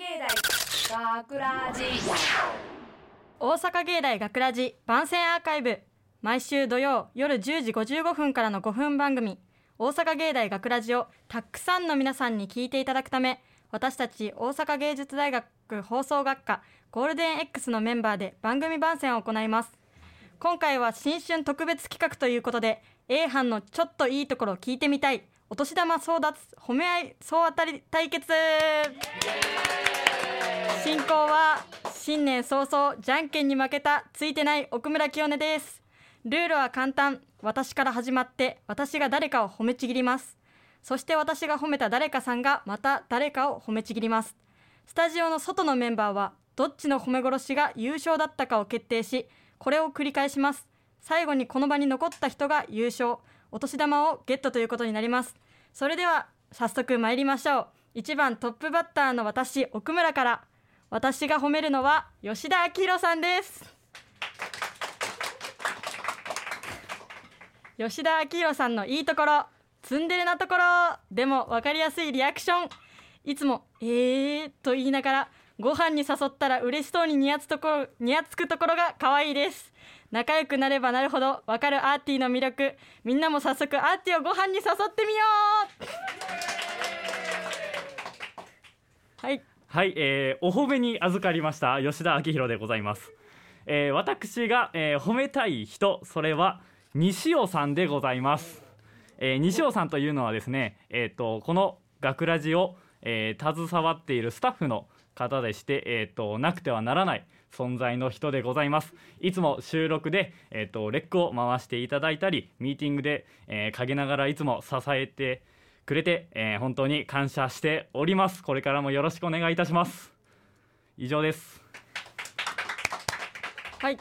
芸大学ラジ大阪芸大学ラジ番宣アーカイブ。毎週土曜夜10時55分からの5分番組。大阪芸大学ラジをたくさんの皆さんに聞いていただくため私たち大阪芸術大学放送学科ゴールデン X のメンバーで番組番宣を行います。今回は新春特別企画ということで A 班のちょっといいところを聞いてみたい。お年玉争奪褒め合い総当たり対決。進行は新年早々じゃんけんに負けたついてない奥村清音です。ルールは簡単。私から始まって私が誰かを褒めちぎります。そして私が褒めた誰かさんがまた誰かを褒めちぎります。スタジオの外のメンバーはどっちの褒め殺しが優勝だったかを決定しこれを繰り返します。最後にこの場に残った人が優勝。お年玉をゲットということになります。それでは早速参りましょう。1番トップバッターの私奥村から。私が褒めるのは吉田明宏さんです。吉田明宏さんのいいところツンデレなところでも分かりやすいリアクション。いつも「えー」と言いながらご飯に誘ったら嬉しそうににやつところにやつくところが可愛いです。仲良くなればなるほど分かるアーティーの魅力。みんなも早速アーティをご飯に誘ってみよう。はい。はい、えー、お褒めに預かりました吉田明宏でございます、えー、私が、えー、褒めたい人それは西尾さんでございます、えー、西尾さんというのはですねえっ、とこの学ラジを、えー、携わっているスタッフの方でして、えー、となくてはならない存在の人でございます。いつも収録で、えー、とレックを回していただいたりミーティングで、えー、陰ながらいつも支えてくれて、えー本当に感謝しております。これからもよろしくお願いいたします。以上です。はい。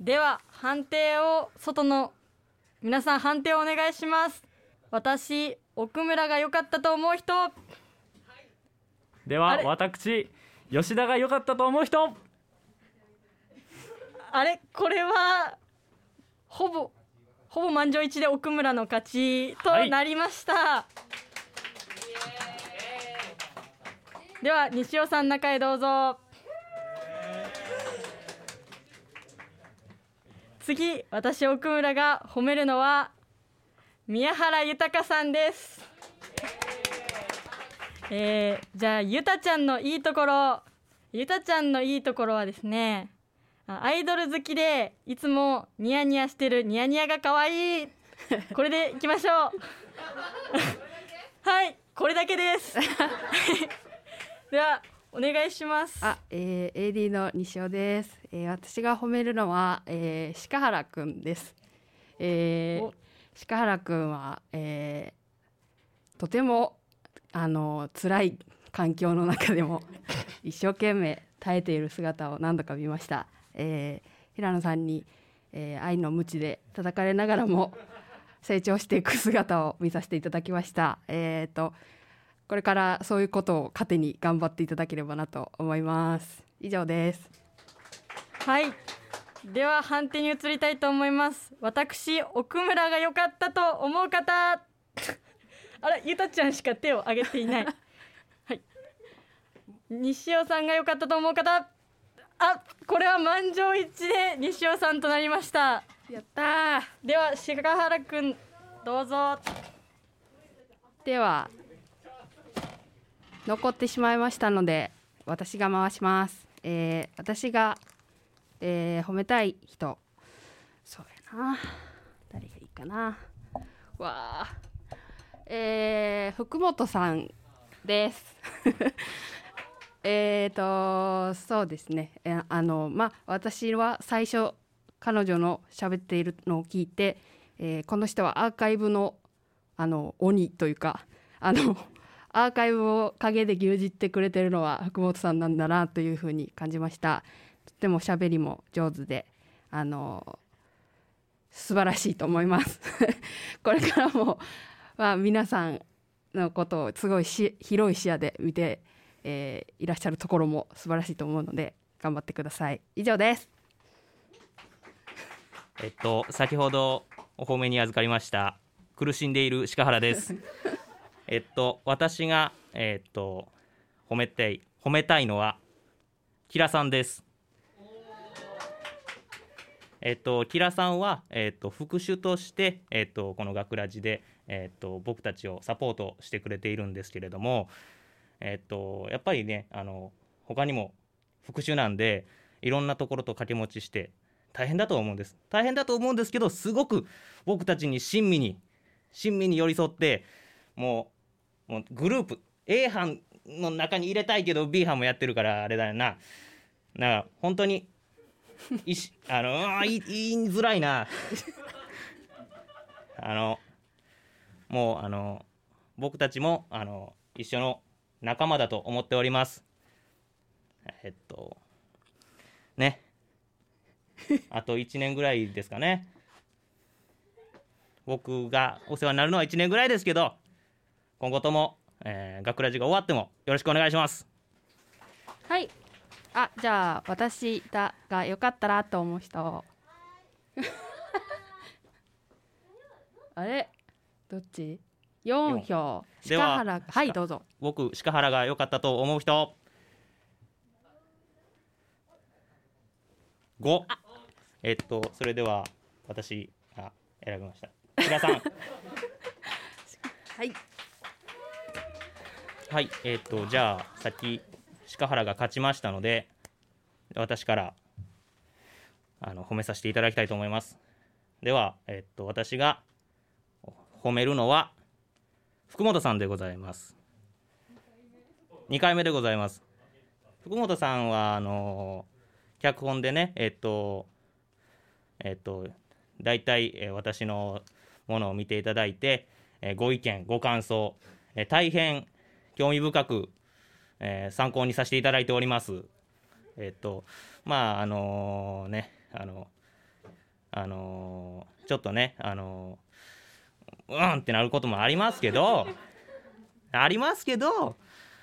では判定を外の皆さん判定をお願いします。私奥村が良かったと思う人。では私吉田が良かったと思う人あれこれはほぼほぼ満場一致で奥村の勝ちとなりました、では西尾さん中へどうぞ。次私奥村が褒めるのは宮原豊さんです。えー、じゃあゆたちゃんのいいところゆたちゃんのいいところはですねあアイドル好きでいつもニヤニヤしてるニヤニヤが可愛い。これでいきましょう。はいこれだけです。ではお願いします。あ、えー、AD の西尾です、えー、私が褒めるのは、えー、鹿原くんです、えお。ー、鹿原くんは、えー、とてもあの辛い環境の中でも一生懸命耐えている姿を何度か見ました、えー、平野さんに、えー、愛の鞭で叩かれながらも 成長していく姿を見させていただきました。えー、とこれからそういうことを糧に頑張っていただければなと思います。以上です。はい。では判定に移りたいと思います。私奥村が良かったと思う方。あらゆたちゃんしか手を挙げていない。はい。西尾さんが良かったと思う方あこれは満場一致で西尾さんとなりました。やったでは鹿原くんどうぞ。では残ってしまいましたので私が回します、えー、私が、えー、褒めたい人。そうやな。誰がいいかな。わあえー、福本さんですえーとそうですね。あのまあ私は最初彼女の喋っているのを聞いて、えーこの人はアーカイブのあの鬼というかあの アーカイブを陰で牛耳ってくれてるのは福本さんなんだなというふうに感じました。とても喋りも上手であの素晴らしいと思います。これからも、まあ、皆さんのことをすごいし広い視野で見て、えーいらっしゃるところも素晴らしいと思うので頑張ってください。以上です。えっと先ほどお褒めに預かりました苦しんでいる鹿原です。えっと私がえっと褒めたい褒褒めたいのはキラさんです。えっと、キラさんは、えっと、副手として、えっと、この学ラジで、えっと、僕たちをサポートしてくれているんですけれども、えっと、やっぱりねあの他にも副手なんでいろんなところと掛け持ちして大変だと思うんです。大変だと思うんですけどすごく僕たちに親身に親身に寄り添ってもうもうグループ A 班の中に入れたいけど B 班もやってるからあれだよな。なんか本当にいし あの言い言いづらいな。あのもうあの僕たちもあの一緒の仲間だと思っております。えっとね。あと1年ぐらいですかね。僕がお世話になるのは1年ぐらいですけど今後とも、えー、学ラジが終わってもよろしくお願いします。はい。あじゃあ私だがよかったらと思う人。あれ？どっち？4票。では鹿原はいどうぞ。僕鹿原が良かったと思う人。5えっとそれでは私が選びました。皆さん。はい。はいえっとじゃあさっき鹿原が勝ちましたので私からあの褒めさせていただきたいと思います。ではえっと私が褒めるのは福本さんでございます。2回目でございます。福本さんはあの脚本でねえっとえっと大体、えー私のものを見ていただいて、えご意見ご感想、え大変興味深く、え参考にさせていただいております。えっとまああのねあのあのちょっとねあのうんってなることもありますけど ありますけど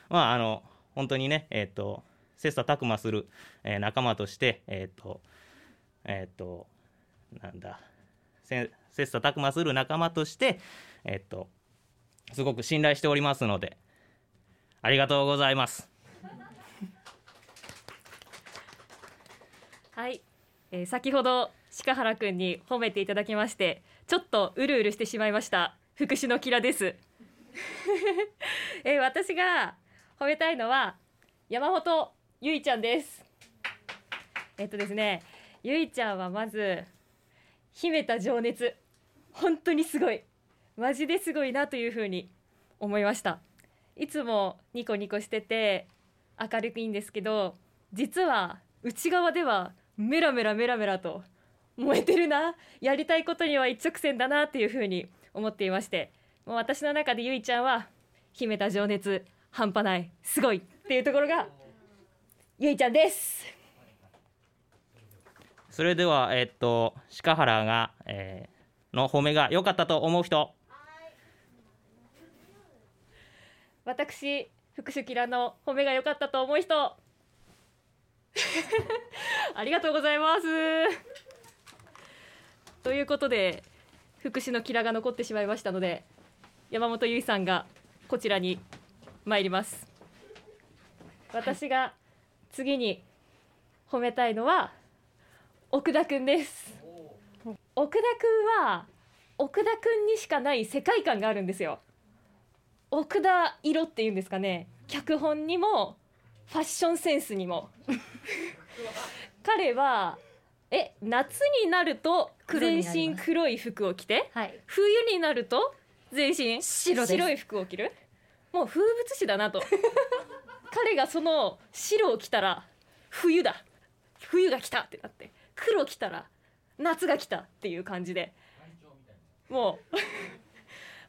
まああの本当にねえっ、と切磋琢磨する、えー仲間としてえっ、とえっ、となんだ切磋琢磨する仲間としてえっ、とすごく信頼しておりますのでありがとうございます。はい、えー先ほど鹿原くんに褒めていただきましてちょっとうるうるしてしまいました。福祉のキラです、え私が褒めたいのは山本ゆいちゃんです。えっとですねゆいちゃんはまず秘めた情熱。本当にすごい。マジですごいなというふうに思いました。いつもニコニコしてて明るくいいんですけど実は内側ではメラメラメラメラと燃えてるな。やりたいことには一直線だなっていうふうに思っていまして。もう私の中でゆいちゃんは秘めた情熱半端ないすごいっていうところがゆいちゃんです。それではえっ、と鹿原が、えーの褒めが良かったと思う人。私福祉キラの褒めが良かったと思う人。ありがとうございますということで福祉のキラが残ってしまいましたので山本由依さんがこちらに参ります。私が次に褒めたいのは奥田くんです。奥田くんは奥田くんにしかない世界観があるんですよ。奥田色っていうんですかね。脚本にもファッションセンスにも。彼はえ夏になると全身黒い服を着て？はい。冬になると全身白い服を着る？もう風物詩だなと。彼がその白を着たら冬だ。冬が来たってなって。黒着たら夏が来たっていう感じで。も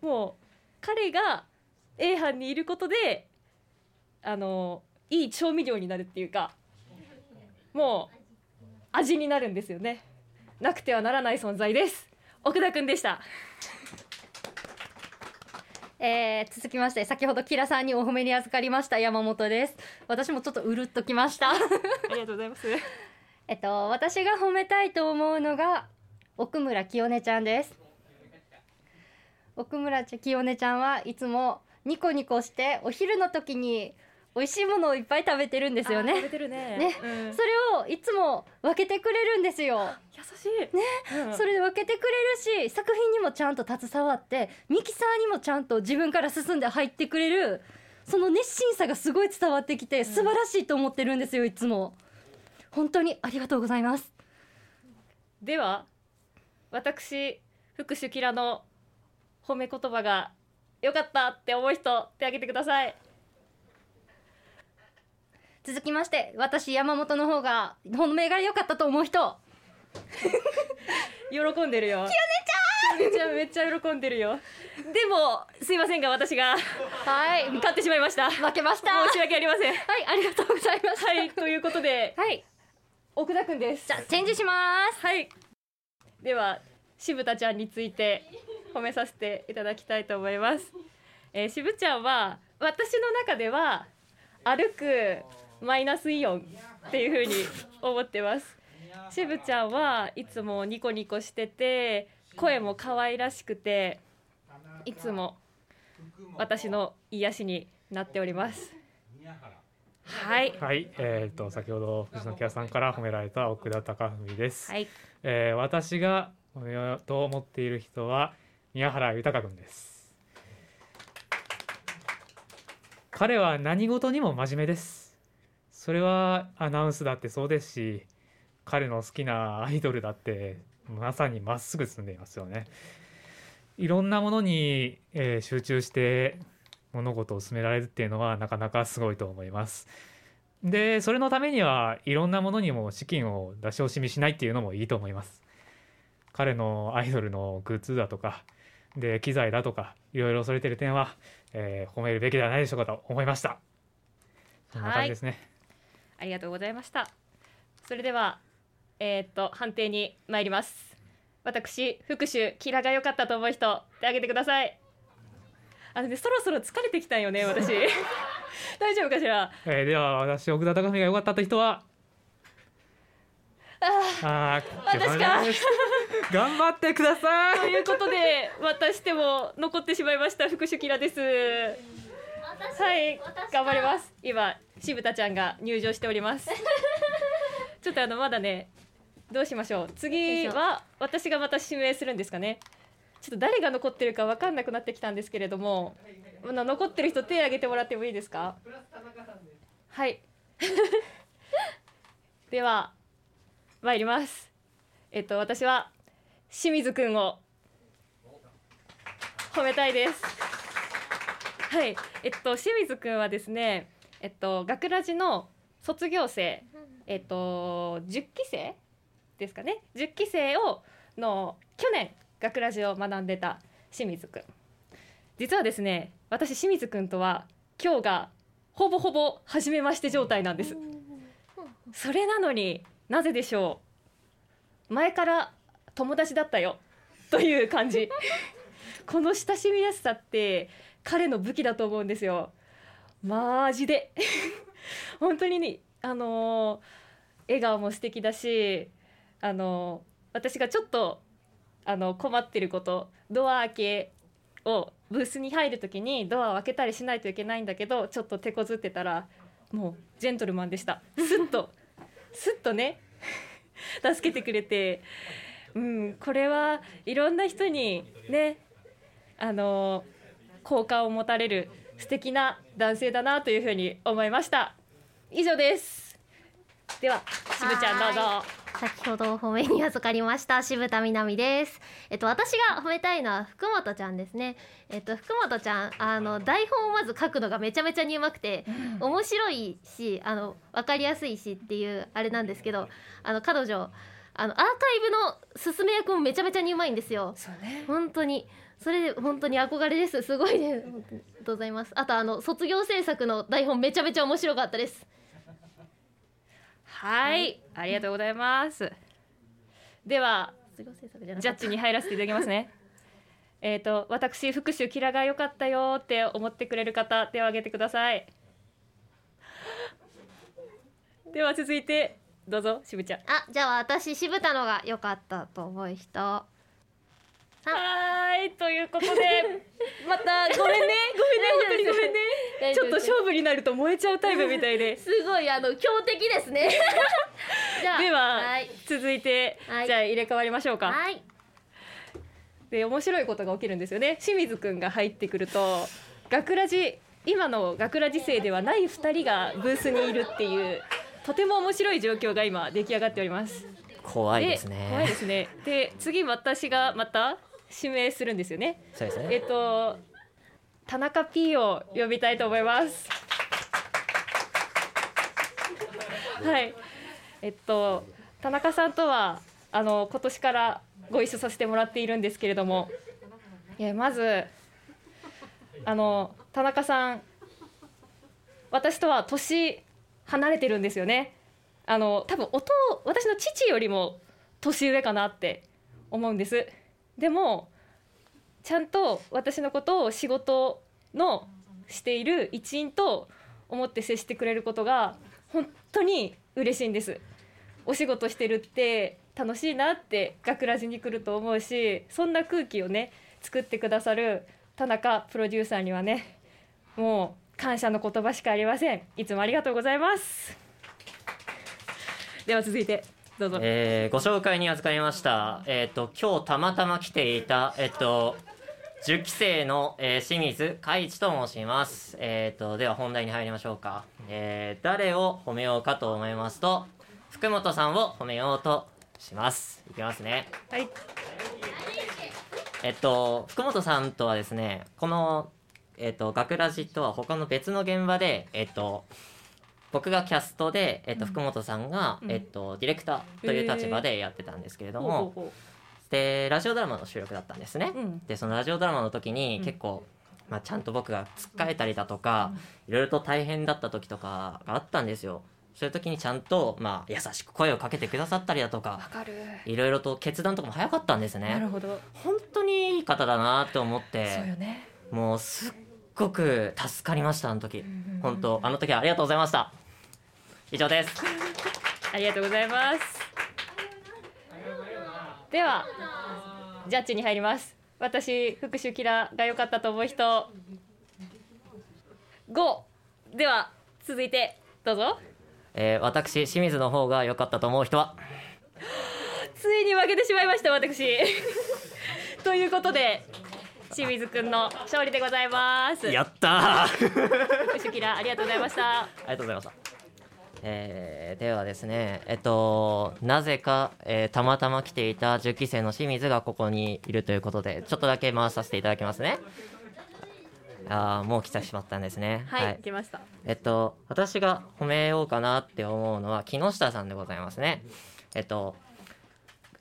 う もう彼が A 班にいることであのいい調味料になるっていうか。もう味になるんですよね。なくてはならない存在です。奥田くんでした。えー、続きまして先ほどキラさんにお褒めに預かりました山本です。私もちょっとうるっときました。ありがとうございます。えっと私が褒めたいと思うのが奥村清音ちゃんです。奥村清音ちゃんはいつもニコニコしてお昼の時に美味しいものをいっぱい食べてるんですよね。食べてるね。ね。うん。それをいつも分けてくれるんですよ。優しい。ね、それで分けてくれるし作品にもちゃんと携わってミキサーにもちゃんと自分から進んで入ってくれるその熱心さがすごい伝わってきて素晴らしいと思ってるんですよいつも。本当にありがとうございます。では私福祉キラの褒め言葉が良かったって思う人手挙げてください続きまして私山本の方が褒めが良かったと思う人。喜んでるよ。きよねちゃん。めっちゃめっちゃ喜んでるよ。でもすいませんが私が。はい。勝ってしまいました。申負けました。し訳ありません。はいありがとうございます。はいということではい。奥田くんです。じゃあチェンジします。はい。では渋田ちゃんについて褒めさせていただきたいと思います、えー、渋ちゃんは私の中では歩くマイナスイオンっていう風に思ってます。渋ちゃんはいつもニコニコしてて声も可愛らしくていつも私の癒しになっております。はい。はい、えー、と先ほど藤野木屋さんから褒められた奥田貴文です、はい。えー私が褒めようと思っている人は宮原豊君です。彼は何事にも真面目ですそれはアナウンスだってそうですし彼の好きなアイドルだってまさにまっすぐ進んでいますよねいろんなものに、えー集中して物事を進められるっていうのはなかなかすごいと思います。でそれのためにはいろんなものにも資金を出し惜しみしないっていうのもいいと思います。彼のアイドルのグッズだとかで機材だとかいろいろそれてる点は、えー褒めるべきではないでしょうかと思いました。そんな感じですね。ありがとうございました。それでは、えーっと判定に参ります。私復習キラが良かったと思う人手挙げてください。あのねそろそろ疲れてきたんよね私。大丈夫かしら？えーでは私奥田貴文が良かったという人は？ああ私か頑張ってくださいということでまたしても残ってしまいました復習キラです。はい。頑張ります。今渋田ちゃんが入場しております。ちょっとあのまだねどうしましょう。次は私がまた指名するんですかね。ちょっと誰が残ってるか分かんなくなってきたんですけれどもあの残ってる人手挙げてもらってもいいですか？はい。では参ります。えっと私は清水くんを褒めたいですはい。えっと清水くんはですねえっと学ラジの卒業生えっと10期生ですかね？10期生をの去年学ラジを学んでた清水くん。実はですね私清水くんとは今日がほぼほぼ初めまして状態なんです。それなのになぜでしょう？前から友達だったよ。という感じ。この親しみやすさって彼の武器だと思うんですよ。マジで。本当にねあのー笑顔も素敵だしあの私がちょっとあの困ってることドア開けをブースに入る時にドアを開けたりしないといけないんだけどちょっと手こずってたらもうジェントルマンでした。スッと スッとね 助けてくれて、うん、これはいろんな人にねあの好感を持たれる素敵な男性だなというふうに思いました。以上です。では渋ちゃんどうぞ。先ほど褒めに預かりました渋田みなみです。えっと私が褒めたいのは福本ちゃんですね。えっと福本ちゃんあの台本をまず書くのがめちゃめちゃにうまくて、面白いしあのわかりやすいしっていうあれなんですけど、あの彼女あのアーカイブの進め役もめちゃめちゃにうまいんですよ。そうね。本当にそれで本当に憧れです。すごいです。本当にありがとうございます。あとあの卒業制作の台本めちゃめちゃ面白かったです。はい、ありがとうございます。ではジャッジに入らせていただきますね。えっと私復習キラが良かったよって思ってくれる方手を挙げてください。では続いてどうぞ渋ちゃん。あじゃあ私渋田のが良かったと思う人ははいということで またごめんね。ごめんね本当にごめんね。ちょっと勝負になると燃えちゃうタイプみたいで。すごいあの強敵ですね。じゃあでは、はい。続いて、はい。じゃあ入れ替わりましょうか、はい。で面白いことが起きるんですよね。清水くんが入ってくると学ラジ今の学ラジ生ではない2人がブースにいるっていうとても面白い状況が今出来上がっております。怖いですね。怖いですね。で次私がまた指名するんですよね。そうですね。えっと田中 P を呼びたいと思います。はい。えっと田中さんとはあの今年からご一緒させてもらっているんですけれども。いやまずあの田中さん私とは年離れてるんですよね。あの多分音私の父よりも年上かなって思うんですでもちゃんと私のことを仕事のしている一員と思って接してくれることが本当に嬉しいんです。お仕事してるって楽しいなって学ラジに来ると思うしそんな空気をね作ってくださる田中プロデューサーにはねもう感謝の言葉しかありませんいつもありがとうございますでは続いてどうぞ、えーご紹介に預かりました、えっと今日たまたま来ていた、えっと10期生の、えー清水海一と申します、えっとでは本題に入りましょうか、えー誰を褒めようかと思いますと福本さんを褒めようとします。いきますね。はい。えっと福本さんとはですねこのえっと学ラジとは他の別の現場でえっと僕がキャストで、えっと、福本さんが、うん。えっと、ディレクターという立場でやってたんですけれども、ほうほうほでラジオドラマの収録だったんですね、うん。でそのラジオドラマの時にうん。結構、まあ、ちゃんと僕がつっかえたりだとか、いろいろと大変だった時とかがあったんですよ。そういう時にちゃんと、まあ、優しく声をかけてくださったりだとかいろいろと決断とかも早かったんですなるねほど。本当にいい方だなって思っそうよてね。もうすっごく助かりましたあの時。本当あの時はありがとうございました。以上です。ありがとうございます。ではジャッジに入ります。私復讐キラーが良かったと思う人。5では続いてどうぞ。えー私清水の方が良かったと思う人は。ついに負けてしまいました私。ということで清水くんの勝利でございますやったー復讐キラーありがとうございましたありがとうございました。えーではですね、えっと、なぜか、えーたまたま来ていた10期生の清水がここにいるということで、ちょっとだけ回させていただきますね。あーもう来てしまったんですね。はい、来ました。えっと、私が褒めようかなって思うのは木下さんでございますね。えっと、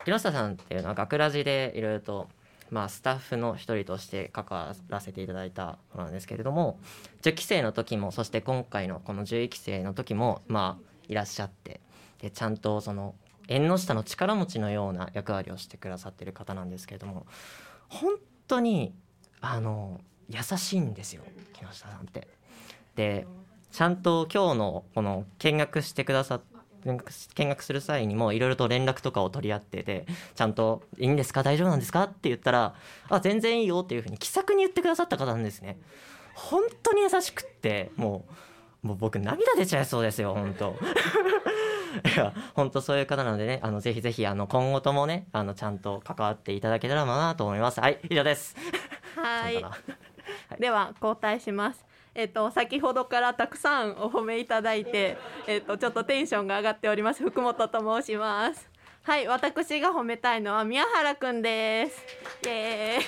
木下さんっていうのは学ラジでいろいろと、まあ、スタッフの一人として関わらせていただいたものなんですけれども10期生の時もそして今回のこの11期生の時もまあいらっしゃってでちゃんとその縁の下の力持ちのような役割をしてくださってる方なんですけれども本当にあの優しいんですよ木下さんって。でちゃんと今日のこの見学してくださっ見学する際にもいろいろと連絡とかを取り合っててちゃんと「いいんですか？大丈夫なんですか?」って言ったら「あ全然いいよ」っていうふうに気さくに言ってくださった方なんですね。本当に優しくってもうもう僕涙出ちゃいそうですよ本当。いや本当そういう方なのでねあのぜひぜひあの今後ともねあのちゃんと関わっていただけたらなと思います。はい以上です。はい。そうかなでは交代します。えっと先ほどからたくさんお褒めいただいて、えっとちょっとテンションが上がっております福本と申します。はい、私が褒めたいのは宮原くんです。イエーイ。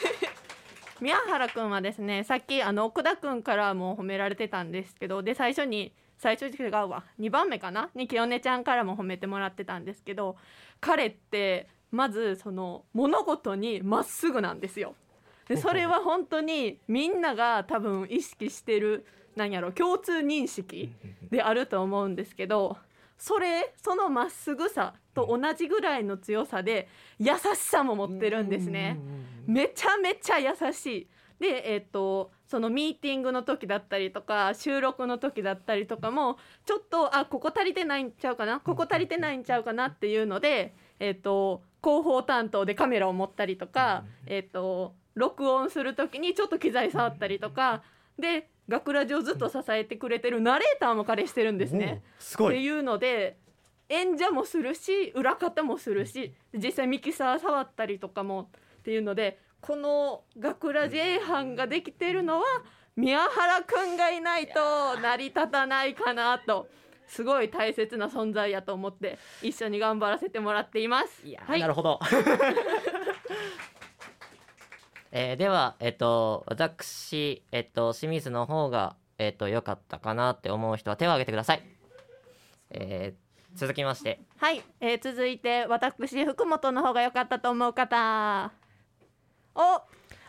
宮原くんはですね、さっきあの奥田くんからも褒められてたんですけど、で最初に最初違うわ、2番目かな？に清音ちゃんからも褒めてもらってたんですけど、彼ってまずその物事にまっすぐなんですよ。でそれは本当にみんなが多分意識してるなんやろ共通認識であると思うんですけどそれそのまっすぐさと同じぐらいの強さで優しさも持ってるんですね。めちゃめちゃ優しい。で、えっとそのミーティングの時だったりとか収録の時だったりとかもちょっとあここ足りてないんちゃうかなここ足りてないんちゃうかなっていうのでえっ、と広報担当でカメラを持ったりとか、えっ、と録音する時にちょっと機材触ったりとかで学ラジをずっと支えてくれてるナレーターも彼してるんですね。すごい。っていうので演者もするし裏方もするし実際ミキサー触ったりとかもっていうのでこの学ラジ A 班ができてるのは宮原くんがいないと成り立たないかなとすごい大切な存在やと思って一緒に頑張らせてもらっています。はい、なるほど えーでは、えっと、私、えっと、清水の方が、えっと、良かったかなって思う人は手を挙げてください。えー続きまして、はい、えー続いて私福本の方が良かったと思う方。お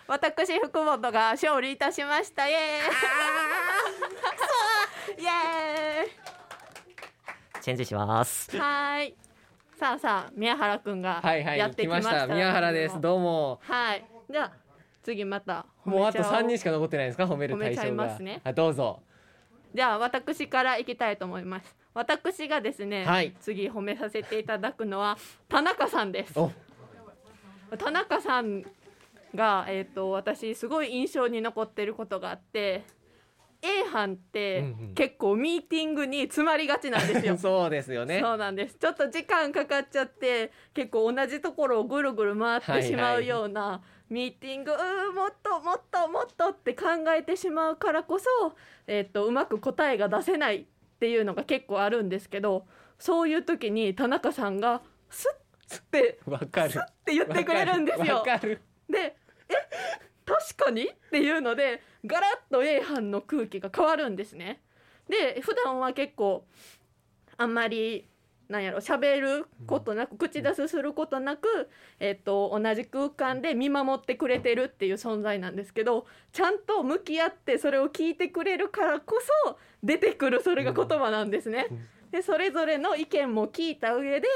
私福本が勝利いたしました。イエーイ。イエチェンジします。ーイはーい。さあさあ宮原くんがはいはいやってきました来ました。宮原です。どうも。はい。じゃあ次またもうあと三人しかか残ってないんですか？褒める対褒めちゃい象がますね。あどうぞ。じゃあ私からいきたいと思います。私がですね、はい。次褒めさせていただくのは田中さんです。田中さんが、えー、と私すごい印象に残ってることがあって A 班って結構ミーティングに詰まりがちなんですよ。そうですよね。そうなんです。ちょっと時間かかっちゃって結構同じところをぐるぐる回ってしまうようなミーティング、うーもっともっともっとって考えてしまうからこそ、えっとうまく答えが出せないっていうのが結構あるんですけどそういう時に田中さんがスッってわかる。って言ってくれるんですよ。わ。かる。でえ？確かに？っていうのでガラッと A 班の空気が変わるんですね。で普段は結構あんまりなんやろ喋ることなく口出しすることなく、えっと同じ空間で見守ってくれてるっていう存在なんですけどちゃんと向き合ってそれを聞いてくれるからこそ出てくるそれが言葉なんですね。でそれぞれの意見も聞いた上で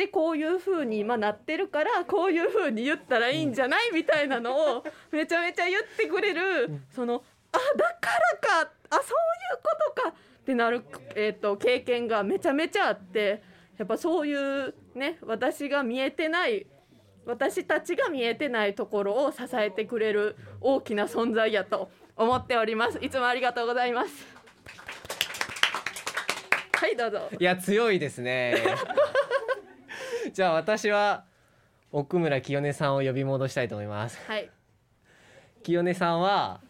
でこういう風に今なってるからこういう風に言ったらいいんじゃないみたいなのをめちゃめちゃ言ってくれるそのあだからかあそういうことかってなる、えー、と経験がめちゃめちゃあってやっぱそういうね私が見えてない私たちが見えてないところを支えてくれる大きな存在やと思っております。いつもありがとうございます。はいどうぞ。いや強いですね じゃあ私は奥村清音さんを呼び戻したいと思います。はい。清音さんは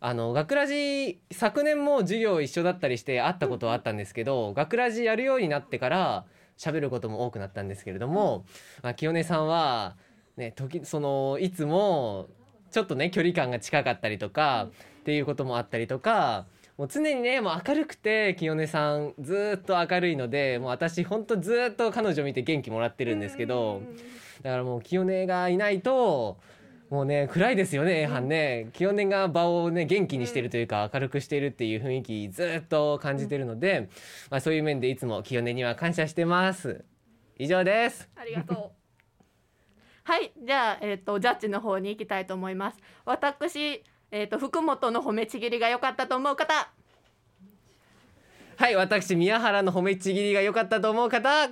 あの学ラジ昨年も授業一緒だったりして会ったことはあったんですけど学ラジやるようになってから喋ることも多くなったんですけれども、まあ、清音さんはね時そのいつもちょっとね距離感が近かったりとかっていうこともあったりとかもう常にねもう明るくて清音さんずーっと明るいのでもう私ほんとずーっと彼女見て元気もらってるんですけどだからもう清音がいないともうね暗いですよね A 班ね。清音が場をね元気にしてるというか明るくしてるっていう雰囲気ずーっと感じてるので、まあ、そういう面でいつも清音には感謝してます。以上です。ありがとう。はい、じゃあ、えっ、と、ジャッジの方に行きたいと思います。私、えっ、と、福本の褒めちぎりが良かったと思う方。はい私宮原の褒めちぎりが良かったと思う方はい、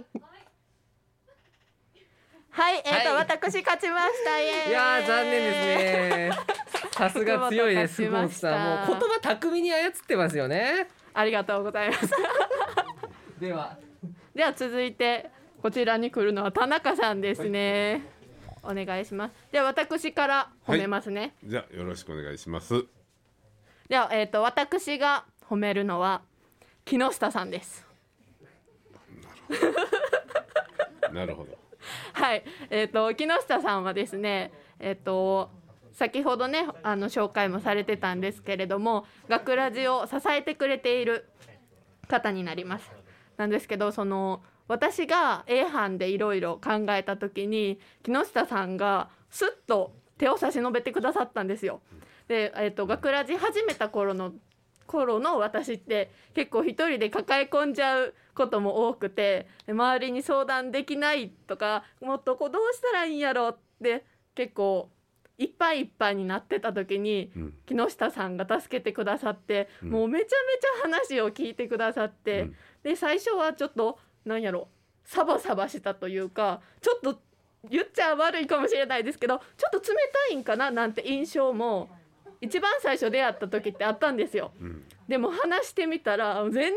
えっ、と、はい私勝ちました。いやー残念ですねさすが強いですさんもう言葉巧みに操ってますよねありがとうございます。ではでは、続いて、こちらに来るのは田中さんですね。お願いします。では、私から褒めますね。じゃあよろしくお願いします。では、えっ、と、私が褒めるのは。木下さんです。なるほど。はい、えっ、と木下さんはですね、えっ、と先ほどねあの紹介もされてたんですけれども、学ラジを支えてくれている方になります。なんですけど、その私が A 班でいろいろ考えた時に木下さんがすっと手を差し伸べてくださったんですよ。で、えっ、と学ラジ始めた頃の頃の私って結構一人で抱え込んじゃうことも多くてで周りに相談できないとかもっとこうどうしたらいいんやろって結構いっぱいいっぱいになってた時に、うん。木下さんが助けてくださって、うん。もうめちゃめちゃ話を聞いてくださって、で最初はちょっとなんやろサバサバしたというかちょっと言っちゃ悪いかもしれないですけどちょっと冷たいんかななんて印象も一番最初出会った時ってあったんですよ。でも話してみたら全然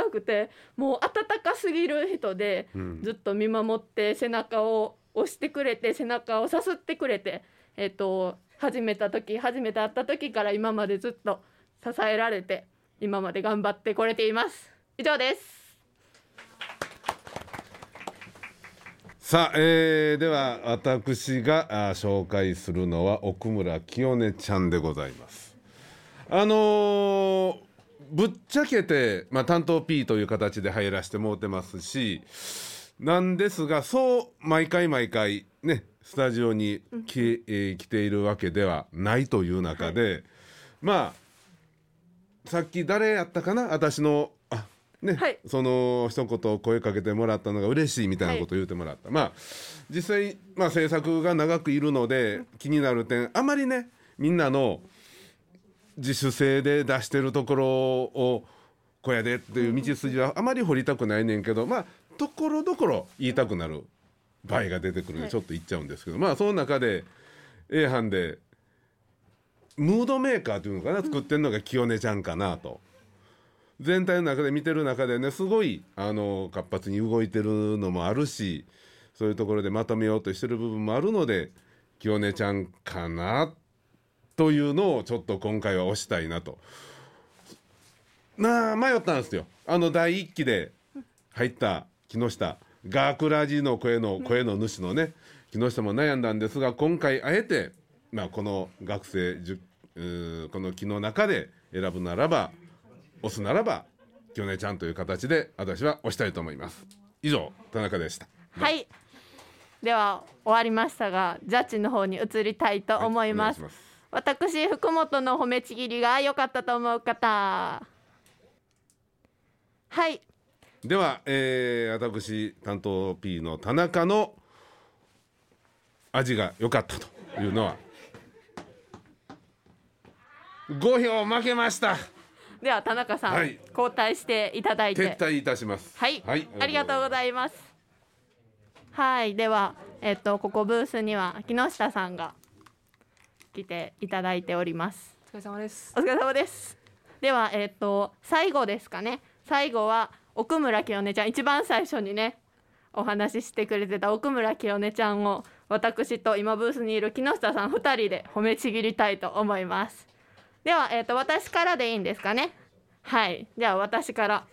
違うくてもう温かすぎる人でうん。ずっと見守って背中を押してくれて背中をさすってくれて、えっと始めた時初めて会った時から今までずっと支えられて今まで頑張ってこれています。以上ですさあ、えーでは私があー紹介するのは奥村清音ちゃんでございます。あのーぶっちゃけて、まあ、担当 P という形で入らせてもうてますしなんですがそう毎回毎回ねスタジオに来,、えー来ているわけではないという中で、まあさっき誰やったかな？私のあね、その一言声かけてもらったのが嬉しいみたいなことを言ってもらった、まあ実際、まあ、制作が長くいるので気になる点あまりねみんなの自主性で出してるところをこうやでっていう道筋はあまり掘りたくないねんけどまあところどころ言いたくなる場合が出てくるんでちょっと言っちゃうんですけど、まあその中で A 班でムードメーカーというのかな作ってるのが清音ちゃんかなと。全体の中で見てる中でねすごいあの活発に動いてるのもあるしそういうところでまとめようとしてる部分もあるので清音ちゃんかなというのをちょっと今回は推したいなと。なあ迷ったんですよ。あの第一期で入った木下ガークラジの声の声の主のね木下も悩んだんですが今回あえて、まあ、この学生この木の中で選ぶならば押すならば清音ちゃんという形で私は押したいと思います。以上田中でした。はい。では終わりましたがジャッジの方に移りたいと思います,、お願いします。私福本の褒めちぎりが良かったと思う方。はい。では、えー私担当 P の田中の味が良かったというのは5票負けましたでは田中さん、はい。交代していただいて。撤退いたします。はい、はい。ありがとうございます。はい。ではえっとここブースには木下さんが来ていただいております。お疲れ様です。お疲れ様です。ではえっと最後ですかね。最後は奥村清音ちゃん。一番最初にねお話ししてくれてた奥村清音ちゃんを私と今ブースにいる木下さん2人で褒めちぎりたいと思いますでは、えー、と私からでいいんですかね？はい。じゃあ私から。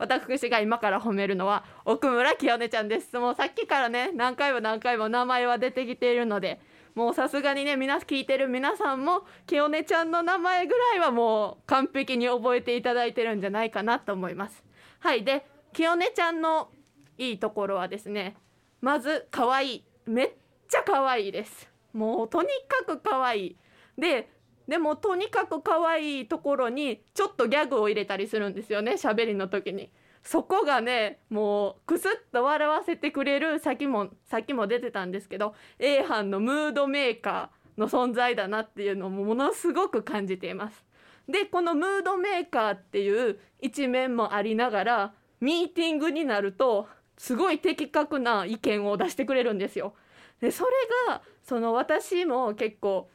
私が今から褒めるのは奥村清音ちゃんです。もうさっきからね何回も何回も名前は出てきているのでもうさすがにね皆聞いてる皆さんも清音ちゃんの名前ぐらいはもう完璧に覚えていただいてるんじゃないかなと思います。はい。で清音ちゃんのいいところはですねまず可愛い。めっちゃ可愛いです。もうとにかく可愛い。ででもとにかく可愛いところにちょっとギャグを入れたりするんですよね喋りの時にそこがねもうクスッと笑わせてくれるさっきもさっきも出てたんですけど A 班のムードメーカーの存在だなっていうのをものすごく感じていますでこのムードメーカーっていう一面もありながらミーティングになるとすごい的確な意見を出してくれるんですよ。でそれがその私も結構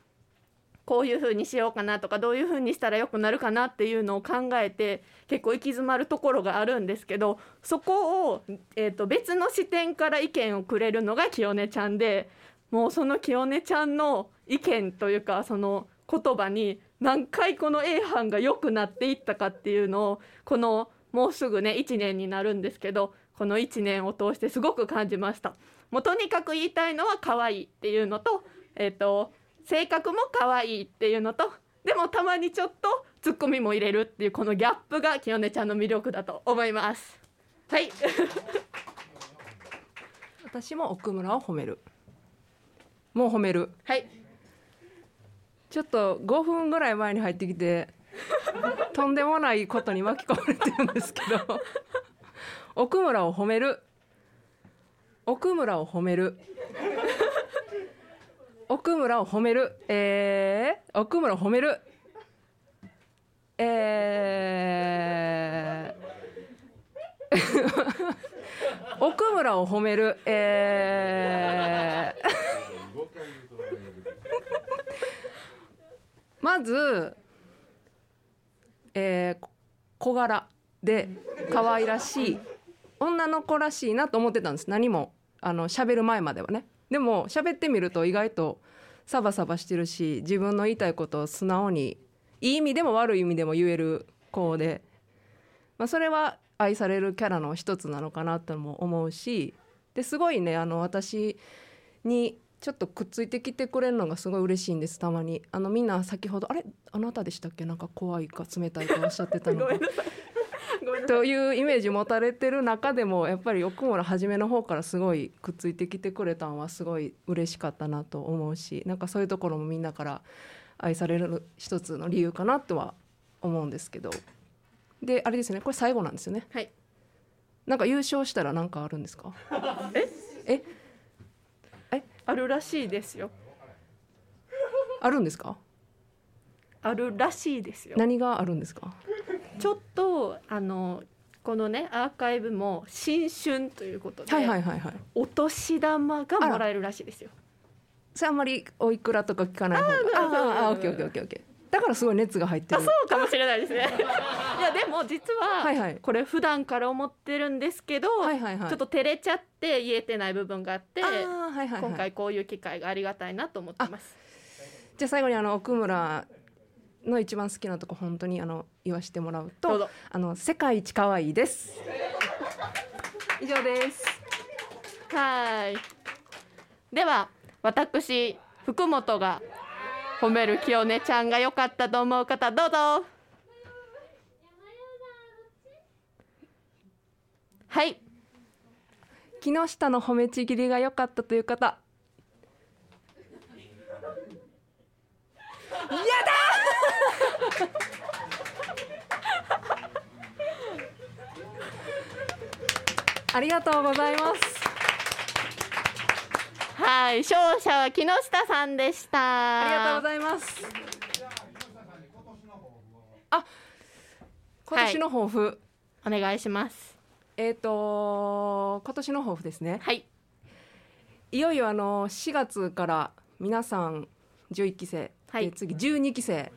こういう風にしようかなとかどういう風にしたら良くなるかなっていうのを考えて結構行き詰まるところがあるんですけどそこを、えー、と別の視点から意見をくれるのが清音ちゃんでもうその清音ちゃんの意見というかその言葉に何回この A 班が良くなっていったかっていうのをこのもうすぐね1年になるんですけどこの1年を通してすごく感じました。もうとにかく言いたいのは可愛いっていうのと,、えー、と性格も可愛いっていうのとでもたまにちょっとツッコミも入れるっていうこのギャップが清音ちゃんの魅力だと思います。はい。私も奥村を褒める。もう褒める。はい。ちょっと5分ぐらい前に入ってきて とんでもないことに巻き込まれてるんですけど奥村を褒める。奥村を褒める奥村を褒める。えー、奥村を褒める。えー、奥村を褒める。えー まず、えー小柄で可愛らしい女の子らしいなと思ってたんです。何もあの喋る前まではね。でも喋ってみると意外とサバサバしてるし自分の言いたいことを素直にいい意味でも悪い意味でも言える子で、まあ、それは愛されるキャラの一つなのかなとも思うしですごいねあの私にちょっとくっついてきてくれるのがすごい嬉しいんですたまに。あのみんな先ほどあれ？あなたでしたっけ？なんか怖いか冷たいかおっしゃってたのが。というイメージ持たれてる中でもやっぱり奥村初めの方からすごいくっついてきてくれたのはすごい嬉しかったなと思うしなんかそういうところもみんなから愛される一つの理由かなとは思うんですけど。であれですよね。これ最後なんですよね。はい。なんか優勝したら何かあるんですか？え？え？あるらしいですよ。あるんですか？あるらしいですよ。何があるんですか？ちょっとあのこのねアーカイブも新春ということで、はいはいはいはい。お年玉がもらえるらしいですよ。それあんまりおいくらとか聞かない方が。あーあーあーオッケーオッケーオッケーオッケー。だからすごい熱が入ってる。あそうかもしれないですね。いやでも実は、これ普段から思ってるんですけど、はいはいはい。ちょっと照れちゃって言えてない部分があってはいはいはい。今回こういう機会がありがたいなと思ってます。じゃあ最後にあの奥村の一番好きなとこ本当にあの言わしてもらうとあの世界一可愛いです。以上です。はい。では私福本が褒める清音ちゃんが良かったと思う方どうぞ。はい。木下の褒めちぎりが良かったという方。やだありがとうございます。はい勝者は木下さんでした。ありがとうございます。あ今年の抱負、お願いします。えっ、と今年の抱負ですね。はい。いよいよあの4月から皆さん11期生、で次12期生、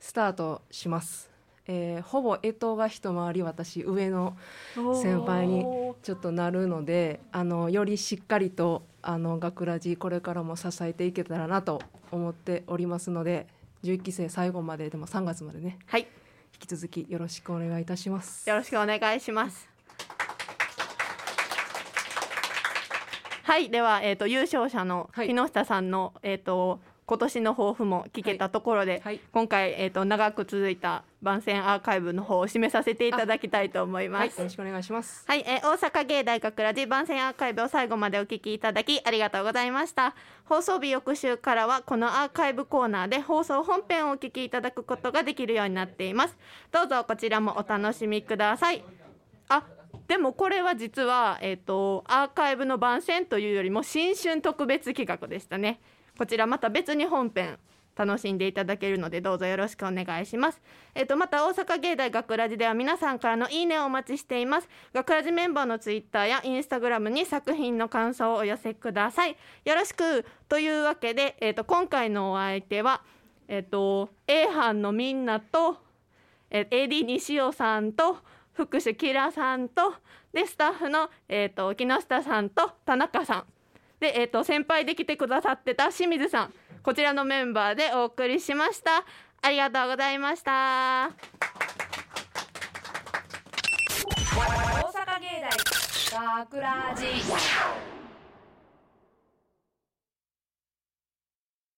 スタートします、えーほぼ干支が一回り私上の先輩にちょっとなるのであのよりしっかりとあの学ラジこれからも支えていけたらなと思っておりますので11期生最後まででも3月までね、はい、引き続きよろしくお願いいたします。よろしくお願いします。はい。では、えー、と優勝者の木下さんの、えー、と今年の抱負も聞けたところで、今回、えー、と長く続いた番宣アーカイブの方を締めさせていただきたいと思います。はい。よろしくお願いします。はい、えー大阪芸大学ラジ番宣アーカイブを最後までお聞きいただきありがとうございました。放送日翌週からはこのアーカイブコーナーで放送本編をお聞きいただくことができるようになっています。どうぞこちらもお楽しみください。あでもこれは実は、えー、とアーカイブの番宣というよりも新春特別企画でしたねこちらまた別に本編楽しんでいただけるのでどうぞよろしくお願いします。えっ、とまた大阪芸大学ラジでは皆さんからのいいねをお待ちしています。学ラジメンバーのツイッターやインスタグラムに作品の感想をお寄せください。よろしくというわけでえっ、と今回のお相手はえっ、と A 班のみんなとえー AD 西尾さんと福士キラさんとでスタッフのえっ、と木下さんと田中さんで、えー、と先輩で来てくださってた清水さんこちらのメンバーでお送りしました。ありがとうございました。大阪芸大学ラジ